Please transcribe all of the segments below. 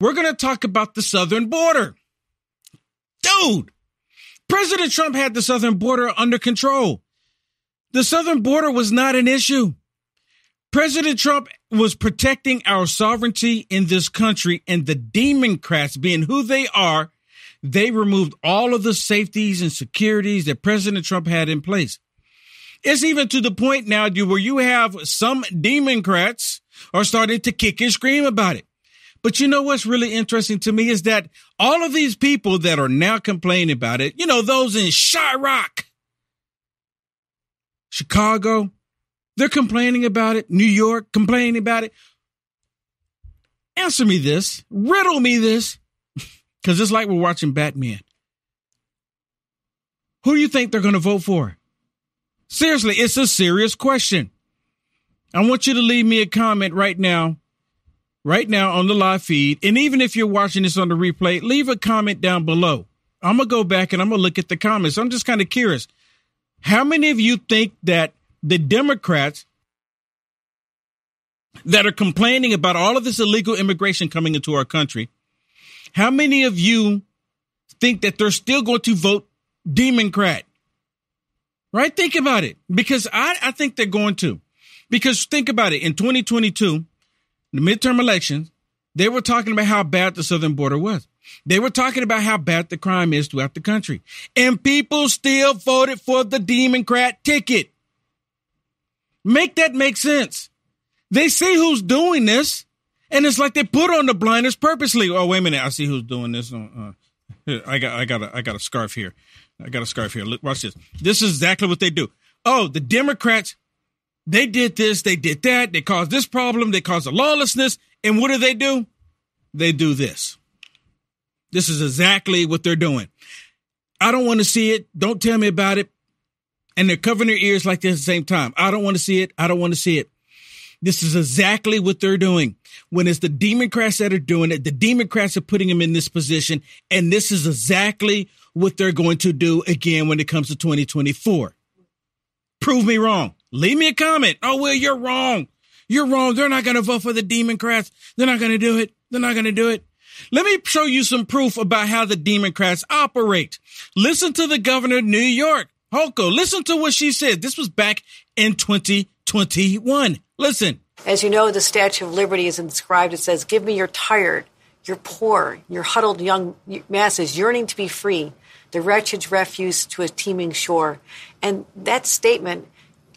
we're going to talk about the southern border. Dude, President Trump had the southern border under control. The southern border was not an issue. President Trump was protecting our sovereignty in this country, and the Democrats, being who they are, they removed all of the safeties and securities that President Trump had in place. It's even to the point now where you have some Democrats are starting to kick and scream about it. But you know what's really interesting to me is that all of these people that are now complaining about it, you know, those in Chiraq, Chicago, they're complaining about it. New York, complaining about it. Answer me this, riddle me this, because it's like we're watching Batman. Who do you think they're going to vote for? Seriously, it's a serious question. I want you to leave me a comment right now, right now on the live feed. And even if you're watching this on the replay, leave a comment down below. I'm going to go back and I'm going to look at the comments. I'm just kind of curious. How many of you think that the Democrats that are complaining about all of this illegal immigration coming into our country, how many of you think that they're still going to vote Democrat? Right? Think about it. Because I, I think they're going to. Because think about it. In 2022, the midterm elections, they were talking about how bad the southern border was. They were talking about how bad the crime is throughout the country. And people still voted for the Democrat ticket. Make that make sense. They see who's doing this, and it's like they put on the blinders purposely. Oh, wait a minute. I see who's doing this. Uh, uh, I got I got a I got a scarf here. I got a scarf here. Look, watch this. This is exactly what they do. Oh, the Democrats, they did this, they did that, they caused this problem, they caused a lawlessness, and what do they do? They do this. This is exactly what they're doing. I don't want to see it. Don't tell me about it. And they're covering their ears like this at the same time. I don't want to see it. I don't want to see it. This is exactly what they're doing. When it's the Democrats that are doing it, the Democrats are putting them in this position. And this is exactly what they're going to do again when it comes to 2024. Prove me wrong. Leave me a comment. Oh, well, you're wrong. You're wrong. They're not going to vote for the Democrats. They're not going to do it. They're not going to do it. Let me show you some proof about how the Democrats operate. Listen to the governor of New York, Hochul. Listen to what she said. This was back in 2021. Listen. As you know, the Statue of Liberty is inscribed. It says, Give me your tired, your poor, your huddled young masses yearning to be free, the wretched refuse to a teeming shore. And that statement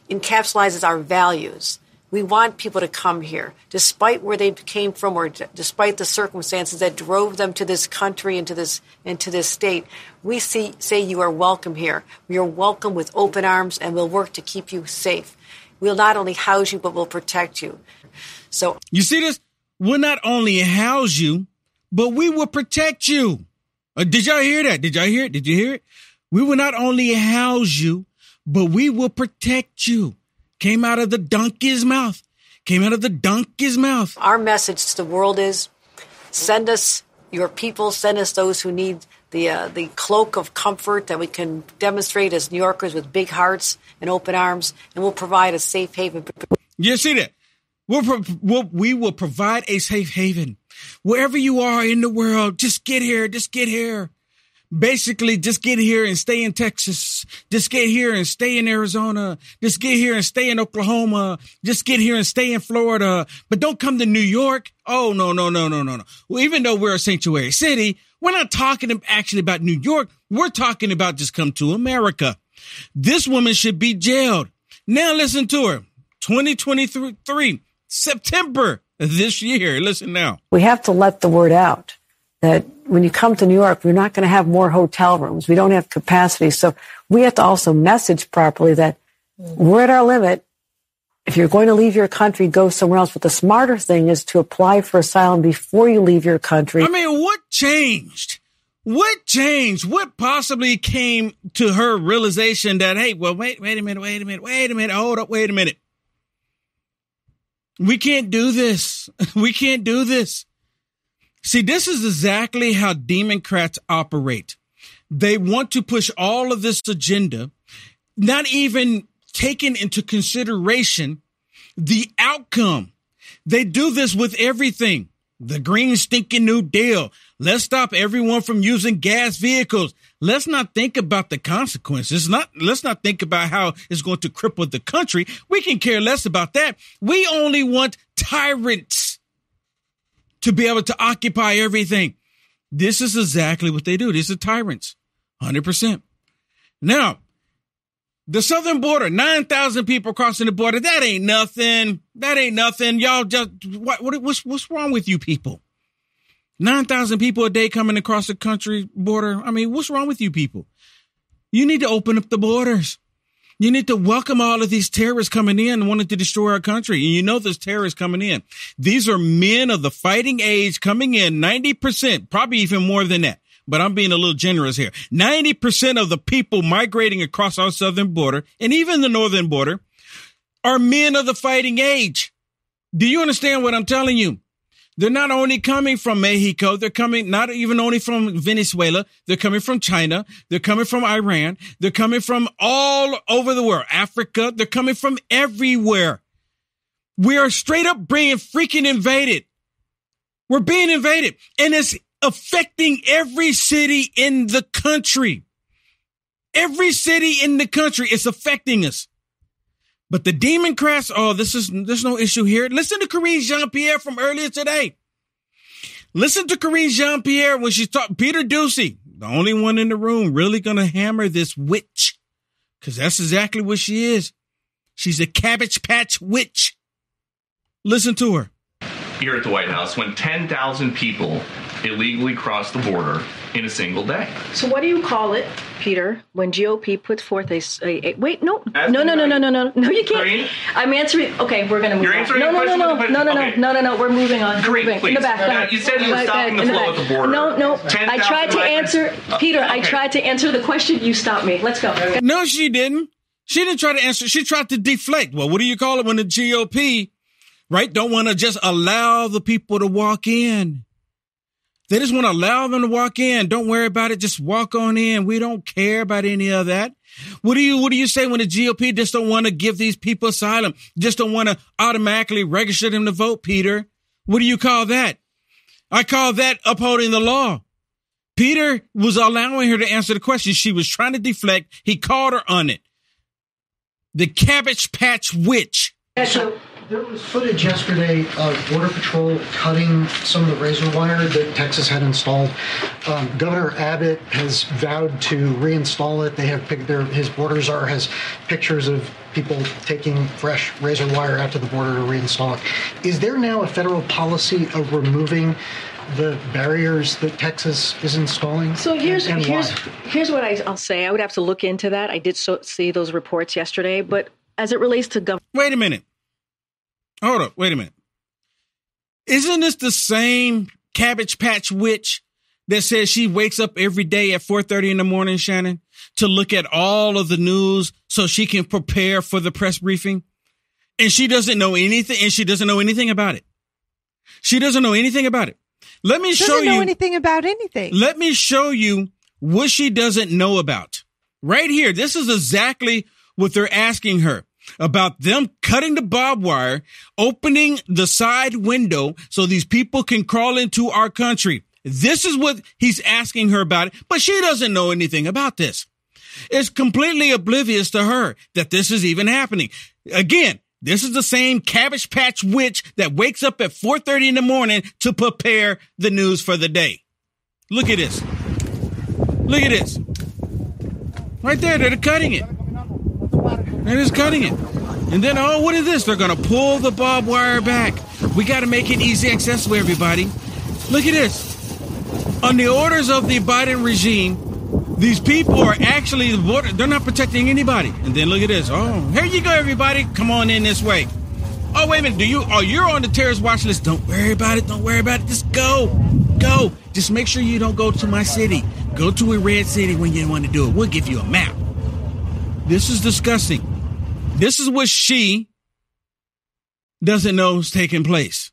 encapsulates our values. We want people to come here, despite where they came from or d- despite the circumstances that drove them to this country and to this, and to this state. We see, say you are welcome here. We are welcome with open arms and we'll work to keep you safe. We'll not only house you, but we'll protect you. So you see this? We'll not only house you, but we will protect you. Uh, did y'all hear that? Did y'all hear it? Did you hear it? We will not only house you, but we will protect you came out of the donkey's mouth. Came out of the donkey's mouth. Our message to the world is send us your people, send us those who need the uh, the cloak of comfort that we can demonstrate as New Yorkers with big hearts and open arms, and we'll provide a safe haven. You see that? We'll, we'll, we will provide a safe haven wherever you are in the world. Just get here. Just get here basically just get here and stay in Texas. Just get here and stay in Arizona. Just get here and stay in Oklahoma. Just get here and stay in Florida. But don't come to New York. Oh, no, no, no, no, no, no. Well, even though we're a sanctuary city, we're not talking actually about New York. We're talking about just come to America. This woman should be jailed. Now listen to her. 2023, September this year. Listen now. We have to let the word out that when you come to New York, we're not going to have more hotel rooms. We don't have capacity. So we have to also message properly that we're at our limit. If you're going to leave your country, go somewhere else. But the smarter thing is to apply for asylum before you leave your country. I mean, what changed? What changed? What possibly came to her realization that, hey, well, wait, wait a minute, wait a minute, wait a minute, hold up, wait a minute. We can't do this. We can't do this. See, this is exactly how Democrats operate. They want to push all of this agenda, not even taking into consideration the outcome. They do this with everything. The green stinking new deal. Let's stop everyone from using gas vehicles. Let's not think about the consequences. Not, let's not think about how it's going to cripple the country. We can care less about that. We only want tyrants to be able to occupy everything. This is exactly what they do. These are tyrants. 100%. Now, the southern border, 9,000 people crossing the border. That ain't nothing. That ain't nothing. Y'all just, what, what, what's, what's wrong with you people? 9,000 people a day coming across the country border. I mean, what's wrong with you people? You need to open up the borders. You need to welcome all of these terrorists coming in wanting to destroy our country. And you know there's terrorists coming in. These are men of the fighting age coming in 90%, probably even more than that but I'm being a little generous here. 90% of the people migrating across our southern border and even the northern border are men of the fighting age. Do you understand what I'm telling you? They're not only coming from Mexico, they're coming not even only from Venezuela, they're coming from China, they're coming from Iran, they're coming from all over the world, Africa, they're coming from everywhere. We are straight up being freaking invaded. We're being invaded. And it's affecting every city in the country. Every city in the country is affecting us. But the demon Democrats, oh, this is, there's no issue here. Listen to Karine Jean-Pierre from earlier today. Listen to Karine Jean-Pierre when she talked, Peter Doocy, the only one in the room really to hammer this witch. Cause that's exactly what she is. She's a cabbage patch witch. Listen to her. Here at the White House, when 10,000 people illegally cross the border in a single day. So what do you call it, Peter, when GOP puts forth a, a, a wait? No, no, no, no, no, no, no, no. You can't. Green? I'm answering. Okay, we're gonna move. You're on. answering no, the no, no, no, no, no, no, no, no, no. We're moving on. Green, moving. please. In the back. No, no, you said you were stopping ahead, the flow back. at the border. No, no. 10,000 I tried to migrants. answer, uh, Peter. I Okay. tried to answer the question. You stopped me. Let's go. No, she didn't. She didn't try to answer. She tried to deflect. Well, what do you call it when the GOP, right, don't want to just allow the people to walk in? They just want to allow them to walk in. Don't worry about it. Just walk on in. We don't care about any of that. What do you, what do you say when the GOP just don't want to give these people asylum? Just don't want to automatically register them to vote, Peter? What do you call that? I call that upholding the law. Peter was allowing her to answer the question. She was trying to deflect. He called her on it. The Cabbage Patch Witch. There was footage yesterday of Border Patrol cutting some of the razor wire that Texas had installed. Um, Governor Abbott has vowed to reinstall it. They have pic- their, his border czar has pictures of people taking fresh razor wire out to the border to reinstall it. Is there now a federal policy of removing the barriers that Texas is installing? So here's and, and here's why? here's what I, I'll say. I would have to look into that. I did so, see those reports yesterday, but as it relates to government. Wait a minute. Hold up. Wait a minute. Isn't this the same Cabbage Patch Witch that says she wakes up every day at 4:30 in the morning, Shannon, to look at all of the news so she can prepare for the press briefing? And she doesn't know anything and she doesn't know anything about it. She doesn't know anything about it. Let me show you Doesn't know you anything about anything. let me show you what she doesn't know about. Right here. This is exactly what they're asking her about them cutting the barbed wire, opening the side window so these people can crawl into our country. This is what he's asking her about but she doesn't know anything about this. It's completely oblivious to her that this is even happening. Again, this is the same cabbage patch witch that wakes up at 4:30 in the morning to prepare the news for the day. Look at this. Look at this. Right there, they're cutting it. They're just cutting it. And then, oh, what is this? They're going to pull the barbed wire back. We got to make it easy accessible, everybody. Look at this. On the orders of the Biden regime, these people are actually. They're not protecting anybody. And then look at this. Oh, here you go, everybody. Come on in this way. Oh, wait a minute. Do you? Oh, you're on the terrorist watch list. Don't worry about it. Don't worry about it. Just go, go. Just make sure you don't go to my city. Go to a red city when you want to do it. We'll give you a map. This is disgusting. This is what she doesn't know is taking place.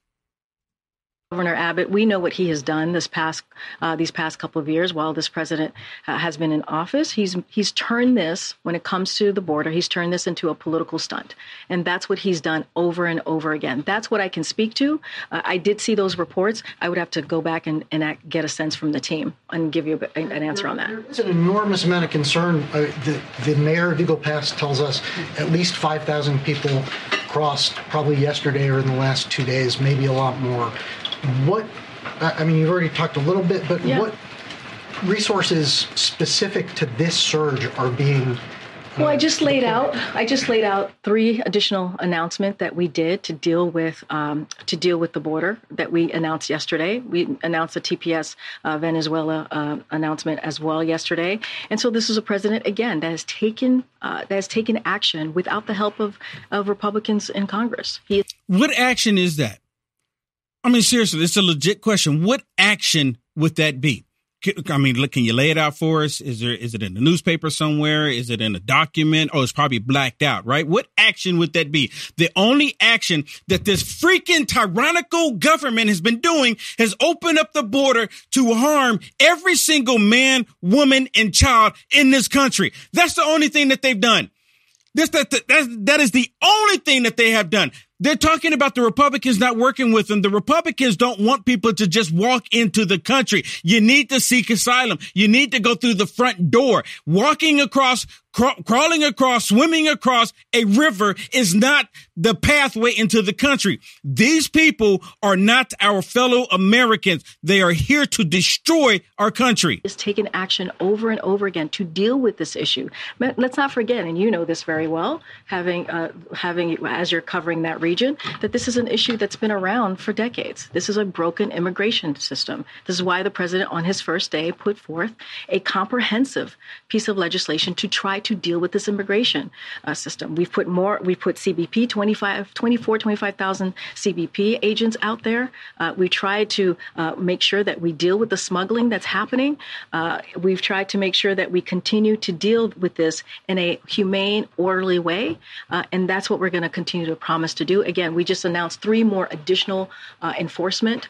Governor Abbott, we know what he has done this past uh, these past couple of years while this president uh, has been in office. He's he's turned this when it comes to the border. He's turned this into a political stunt, and that's what he's done over and over again. That's what I can speak to. Uh, I did see those reports. I would have to go back and, and act, get a sense from the team and give you a, an answer on that. There's an enormous amount of concern. Uh, the, the mayor of Eagle Pass tells us at least 5,000 people crossed probably yesterday or in the last two days, maybe a lot more what I mean, you've already talked a little bit, but yeah. what resources specific to this surge are being well, I just laid out. I just laid out three additional announcements that we did to deal with um, to deal with the border that we announced yesterday. We announced the TPS uh, Venezuela uh, announcement as well yesterday, and so this is a president again that has taken uh, that has taken action without the help of of Republicans in Congress. He- what action is that? I mean, seriously, it's a legit question. What action would that be? I mean, look, can you lay it out for us? Is there is it in the newspaper somewhere? Is it in a document? Oh, it's probably blacked out, right? What action would that be? The only action that this freaking tyrannical government has been doing has opened up the border to harm every single man, woman, and child in this country. That's the only thing that they've done. This that that that is the only thing that they have done. They're talking about the Republicans not working with them. The Republicans don't want people to just walk into the country. You need to seek asylum. You need to go through the front door. Walking across crawling across, swimming across a river is not the pathway into the country. These people are not our fellow Americans. They are here to destroy our country. Is taken action over and over again to deal with this issue. But let's not forget, and you know this very well, having uh, having as you're covering that region, that this is an issue that's been around for decades. This is a broken immigration system. This is why the president, on his first day, put forth a comprehensive piece of legislation to try to deal with this immigration uh, system. We've put more, we've put CBP, 25, 24, 25,000 CBP agents out there. Uh, we tried to uh, make sure that we deal with the smuggling that's happening. Uh, we've tried to make sure that we continue to deal with this in a humane, orderly way. Uh, and that's what we're going to continue to promise to do. Again, we just announced three more additional uh, enforcement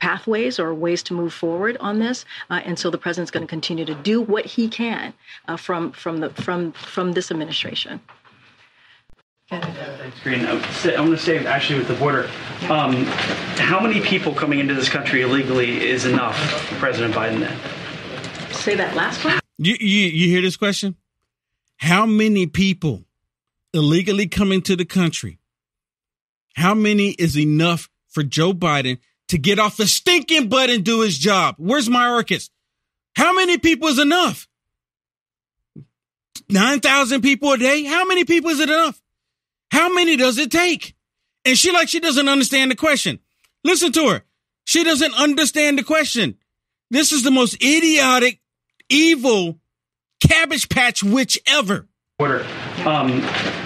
pathways or ways to move forward on this. and so the president's going to continue to do what he can from from from the from from this administration. Thanks, Karine. I want to stay actually with the border. Um, how many people coming into this country illegally is enough for President Biden? Then say that last one. You, you you hear this question? How many people illegally coming to the country? How many is enough for Joe Biden to get off the stinking butt and do his job? Where's my Mayorkas? How many people is enough? 9,000 people a day? How many people is it enough? How many does it take? And she like she doesn't understand the question. Listen to her. She doesn't understand the question. This is the most idiotic, evil cabbage patch witch ever. Order. Um,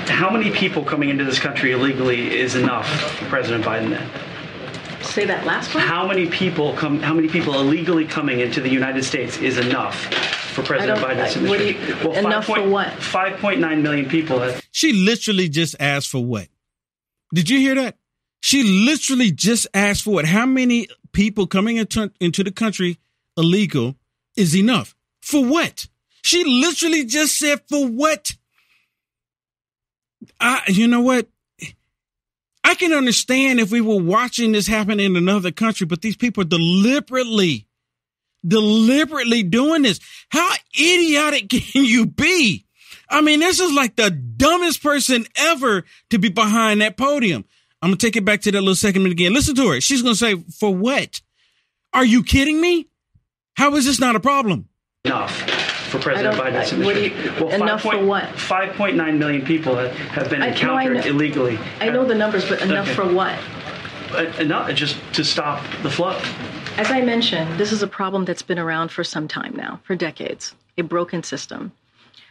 how many people coming into this country illegally is enough for President Biden then? Say that last one. How many people come? How many people illegally coming into the United States is enough for President Biden's administration. You, well, enough point, for what? 5.9 million people. Have- she literally just asked for what? Did you hear that? She literally just asked for what? How many people coming into, into the country illegal is enough? For what? She literally just said, for what? I, you know what? I can understand if we were watching this happen in another country, but these people deliberately deliberately doing this. How idiotic can you be? I mean, this is like the dumbest person ever to be behind that podium. I'm gonna take it back to that little second minute again. Listen to her. She's gonna say, "For what? Are you kidding me? How is this not a problem?" Enough for President Biden's administration. well, enough point, for what? 5.9 million people have been encountered I illegally. I know the numbers, but enough okay. for what? Uh, enough just to stop the flow. As I mentioned, this is a problem that's been around for some time now, for decades, a broken system.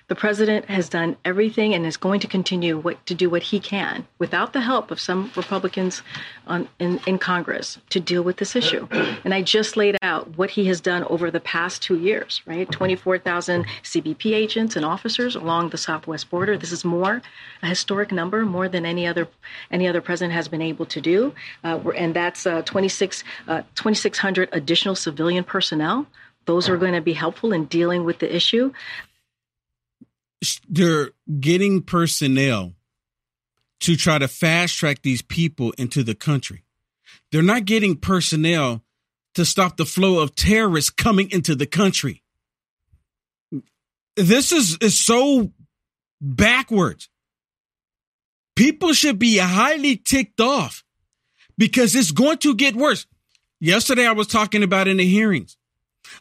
The president has done everything and is going to continue what, to do what he can without the help of some Republicans on, in, in Congress to deal with this issue. And I just laid out what he has done over the past two years, right? 24,000 CBP agents and officers along the southwest border. This is more, a historic number, more than any other any other president has been able to do. Uh, and that's uh, 26, uh, 2,600 additional civilian personnel those are going to be helpful in dealing with the issue they're getting personnel to try to fast track these people into the country. They're not getting personnel to stop the flow of terrorists coming into the country. This is, is so backwards. People should be highly ticked off because it's going to get worse. Yesterday, I was talking about in the hearings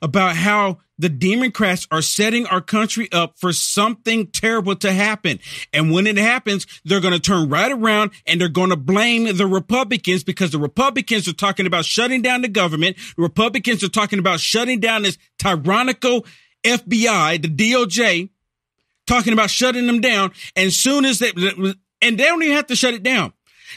about how the Democrats are setting our country up for something terrible to happen. And when it happens, they're going to turn right around and they're going to blame the Republicans because the Republicans are talking about shutting down the government. The Republicans are talking about shutting down this tyrannical FBI, the DOJ, talking about shutting them down. And soon as they, and they don't even have to shut it down.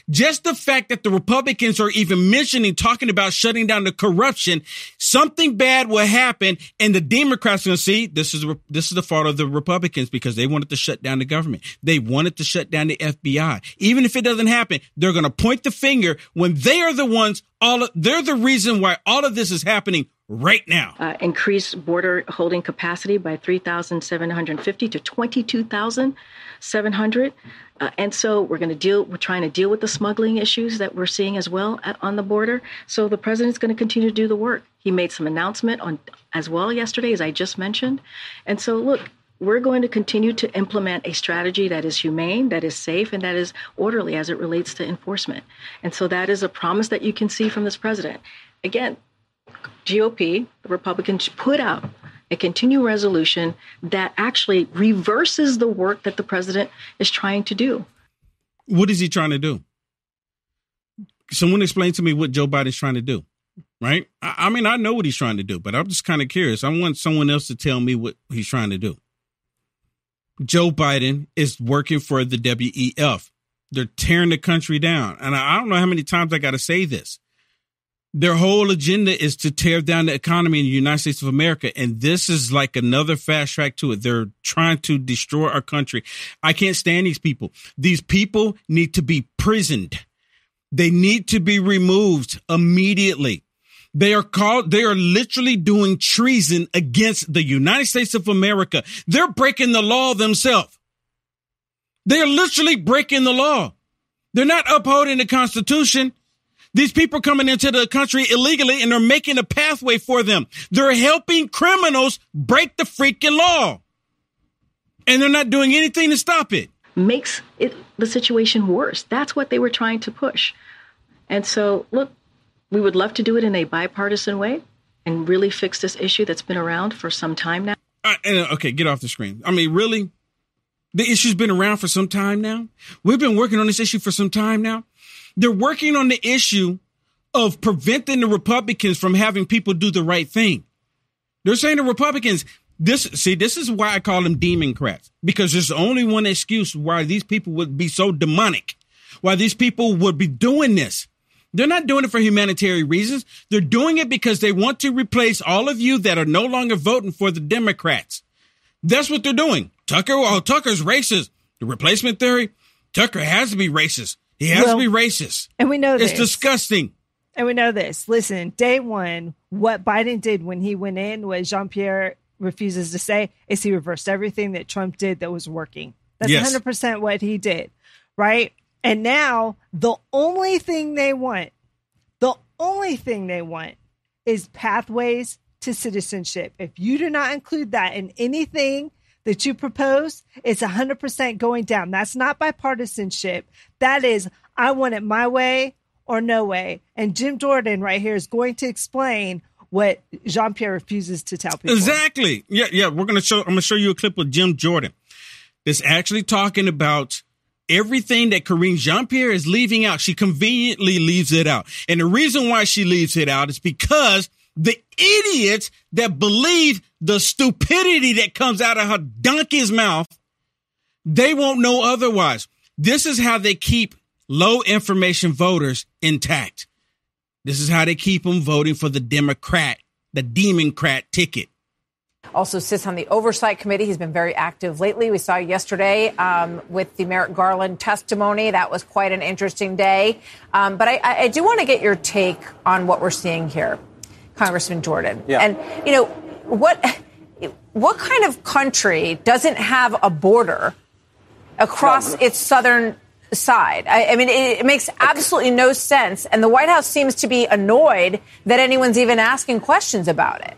Just the fact that the Republicans are even mentioning, talking about shutting down the corruption, something bad will happen, and the Democrats are going to see this is this is the fault of the Republicans because they wanted to shut down the government. They wanted to shut down the FBI. Even if it doesn't happen, they're going to point the finger when they are the ones. All of, they're the reason why all of this is happening right now. Uh, increase border holding capacity by 3,750 to 22,700. Uh, and so we're going to deal, we're trying to deal with the smuggling issues that we're seeing as well at, on the border. So the president's going to continue to do the work. He made some announcement on as well yesterday, as I just mentioned. And so look, we're going to continue to implement a strategy that is humane, that is safe, and that is orderly as it relates to enforcement. And so that is a promise that you can see from this president. Again, GOP, the Republicans, put out a continuing resolution that actually reverses the work that the president is trying to do. What is he trying to do? Someone explain to me what Joe Biden's trying to do, right? I, I mean, I know what he's trying to do, but I'm just kind of curious. I want someone else to tell me what he's trying to do. Joe Biden is working for the WEF. They're tearing the country down. And I don't know how many times I got to say this. Their whole agenda is to tear down the economy in the United States of America. And this is like another fast track to it. They're trying to destroy our country. I can't stand these people. These people need to be prisoned. They need to be removed immediately. They are called, they are literally doing treason against the United States of America. They're breaking the law themselves. They are literally breaking the law. They're not upholding the Constitution. These people coming into the country illegally and they're making a pathway for them. They're helping criminals break the freaking law. And they're not doing anything to stop it. Makes it the situation worse. That's what they were trying to push. And so, look, we would love to do it in a bipartisan way and really fix this issue that's been around for some time now. Uh, okay, get off the screen. I mean, really? The issue's been around for some time now. We've been working on this issue for some time now. They're working on the issue of preventing the Republicans from having people do the right thing. They're saying the Republicans, this, see, this is why I call them Democrats, because there's only one excuse why these people would be so demonic, why these people would be doing this. They're not doing it for humanitarian reasons. They're doing it because they want to replace all of you that are no longer voting for the Democrats. That's what they're doing. Tucker, oh, Tucker's racist. The replacement theory, Tucker has to be racist. He has well, to be racist. And we know this. It's disgusting. And we know this. Listen, day one, what Biden did when he went in was Jean Pierre refuses to say is he reversed everything that Trump did that was working. That's yes. 100% what he did. Right. And now the only thing they want, the only thing they want is pathways to citizenship. If you do not include that in anything that you propose, it's 100% going down. That's not bipartisanship. That is, I want it my way or no way. And Jim Jordan right here is going to explain what Jean Pierre refuses to tell people. Exactly. Yeah, yeah. We're gonna show. I'm gonna show you a clip of Jim Jordan. That's actually talking about everything that Karine Jean Pierre is leaving out. She conveniently leaves it out, and the reason why she leaves it out is because the idiots that believe the stupidity that comes out of her donkey's mouth, they won't know otherwise. This is how they keep low information voters intact. This is how they keep them voting for the Democrat, the Democrat ticket. Also sits on the Oversight Committee. He's been very active lately. We saw yesterday um, with the Merrick Garland testimony. That was quite an interesting day. Um, but I, I do want to get your take on what we're seeing here, Congressman Jordan. Yeah. And, you know, what, what kind of country doesn't have a border across its southern side. I, I mean, it, it, makes absolutely no sense. And the White House seems to be annoyed that anyone's even asking questions about it.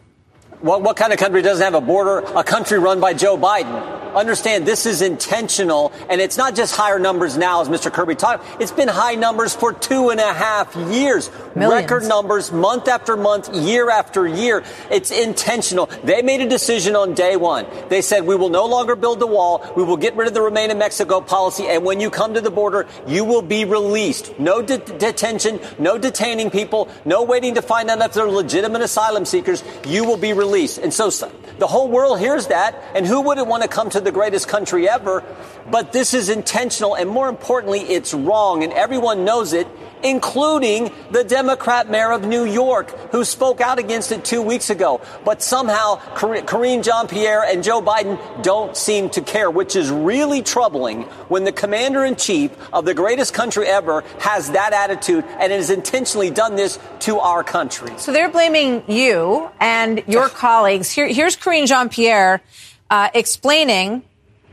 What, what kind of country doesn't have a border? A country run by Joe Biden. Understand this is intentional, and it's not just higher numbers now, as Mr. Kirby talked. It's been high numbers for two and a half years. Millions. Record numbers, month after month, year after year. It's intentional. They made a decision on day one. They said, we will no longer build the wall. We will get rid of the Remain in Mexico policy, and when you come to the border, you will be released. No de- detention, no detaining people, no waiting to find out if they're legitimate asylum seekers. You will be released And so the whole world hears that, and who wouldn't want to come to the greatest country ever? But this is intentional, and more importantly, it's wrong, and everyone knows it, including the Democrat mayor of New York, who spoke out against it two weeks ago. But somehow, Karine Jean Pierre and Joe Biden don't seem to care, which is really troubling when the commander in chief of the greatest country ever has that attitude and has intentionally done this to our country. So they're blaming you and your colleagues. Here, here's Karine Jean Pierre uh, explaining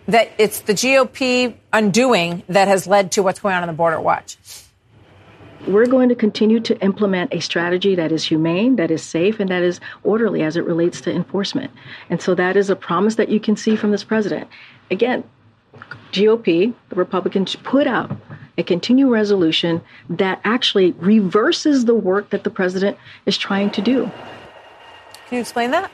that it's the GOP undoing that has led to what's going on on the border. Watch. We're going to continue to implement a strategy that is humane, that is safe, and that is orderly as it relates to enforcement. And so that is a promise that you can see from this president. Again, GOP, the Republicans, put out a continuing resolution that actually reverses the work that the president is trying to do. Can you explain that?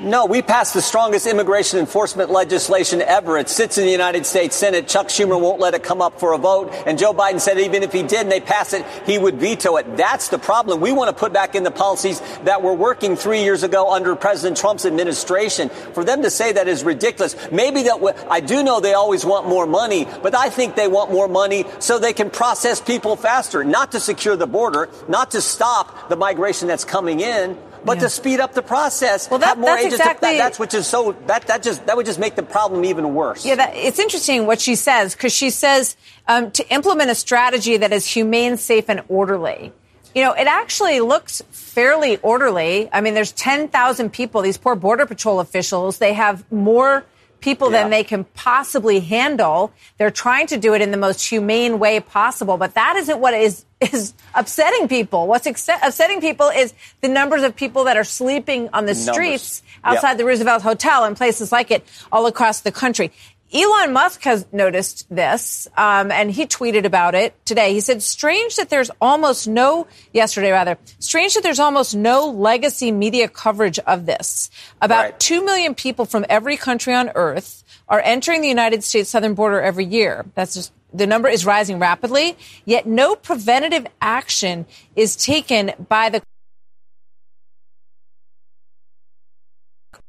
No, we passed the strongest immigration enforcement legislation ever. It sits in the United States Senate. Chuck Schumer won't let it come up for a vote. And Joe Biden said even if he did and they pass it, he would veto it. That's the problem. We want to put back in the policies that were working three years ago under President Trump's administration. For them to say that is ridiculous. Maybe that I do know they always want more money, but I think they want more money so they can process people faster, not to secure the border, not to stop the migration that's coming in but yeah. to speed up the process. Well, that, that's exactly to, that, that's which is so that that just that would just make the problem even worse. Yeah, that, it's interesting what she says because she says um, to implement a strategy that is humane, safe, and orderly. You know, it actually looks fairly orderly. I mean, there's 10,000 people, these poor Border Patrol officials. They have more people yeah. than they can possibly handle. They're trying to do it in the most humane way possible, but that isn't what is is upsetting people. What's ex- upsetting people is the numbers of people that are sleeping on the streets outside yep. the Roosevelt Hotel and places like it all across the country. Elon Musk has noticed this, um, and he tweeted about it today. He said, "Strange that there's almost no yesterday, rather strange that there's almost no legacy media coverage of this. About right. two million people from every country on Earth are entering the United States southern border every year. That's just the number is rising rapidly. Yet no preventative action is taken by the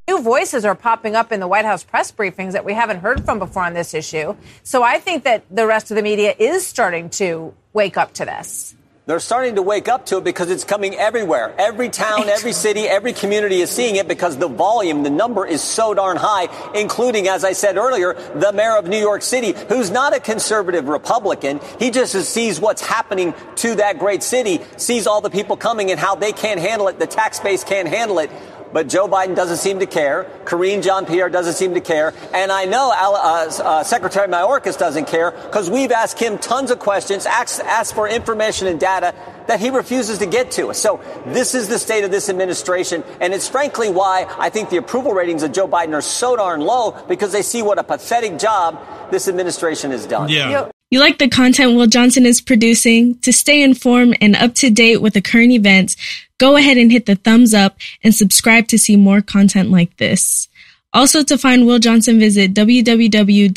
New voices are popping up in the White House press briefings that we haven't heard from before on this issue. So I think that the rest of the media is starting to wake up to this. They're starting to wake up to it because it's coming everywhere. Every town, every city, every community is seeing it because the volume, the number is so darn high, including, as I said earlier, the mayor of New York City, who's not a conservative Republican. He just sees what's happening to that great city, sees all the people coming and how they can't handle it. The tax base can't handle it but Joe Biden doesn't seem to care. Karine Jean Pierre doesn't seem to care. And I know uh, uh, Secretary Mayorkas doesn't care because we've asked him tons of questions, asked, asked for information and data that he refuses to get to. So this is the state of this administration. And it's frankly why I think the approval ratings of Joe Biden are so darn low because they see what a pathetic job this administration has done. Yeah. You like the content Will Johnson is producing? To stay informed and up to date with the current events, go ahead and hit the thumbs up and subscribe to see more content like this. Also to find Will Johnson, visit www.uaf.media.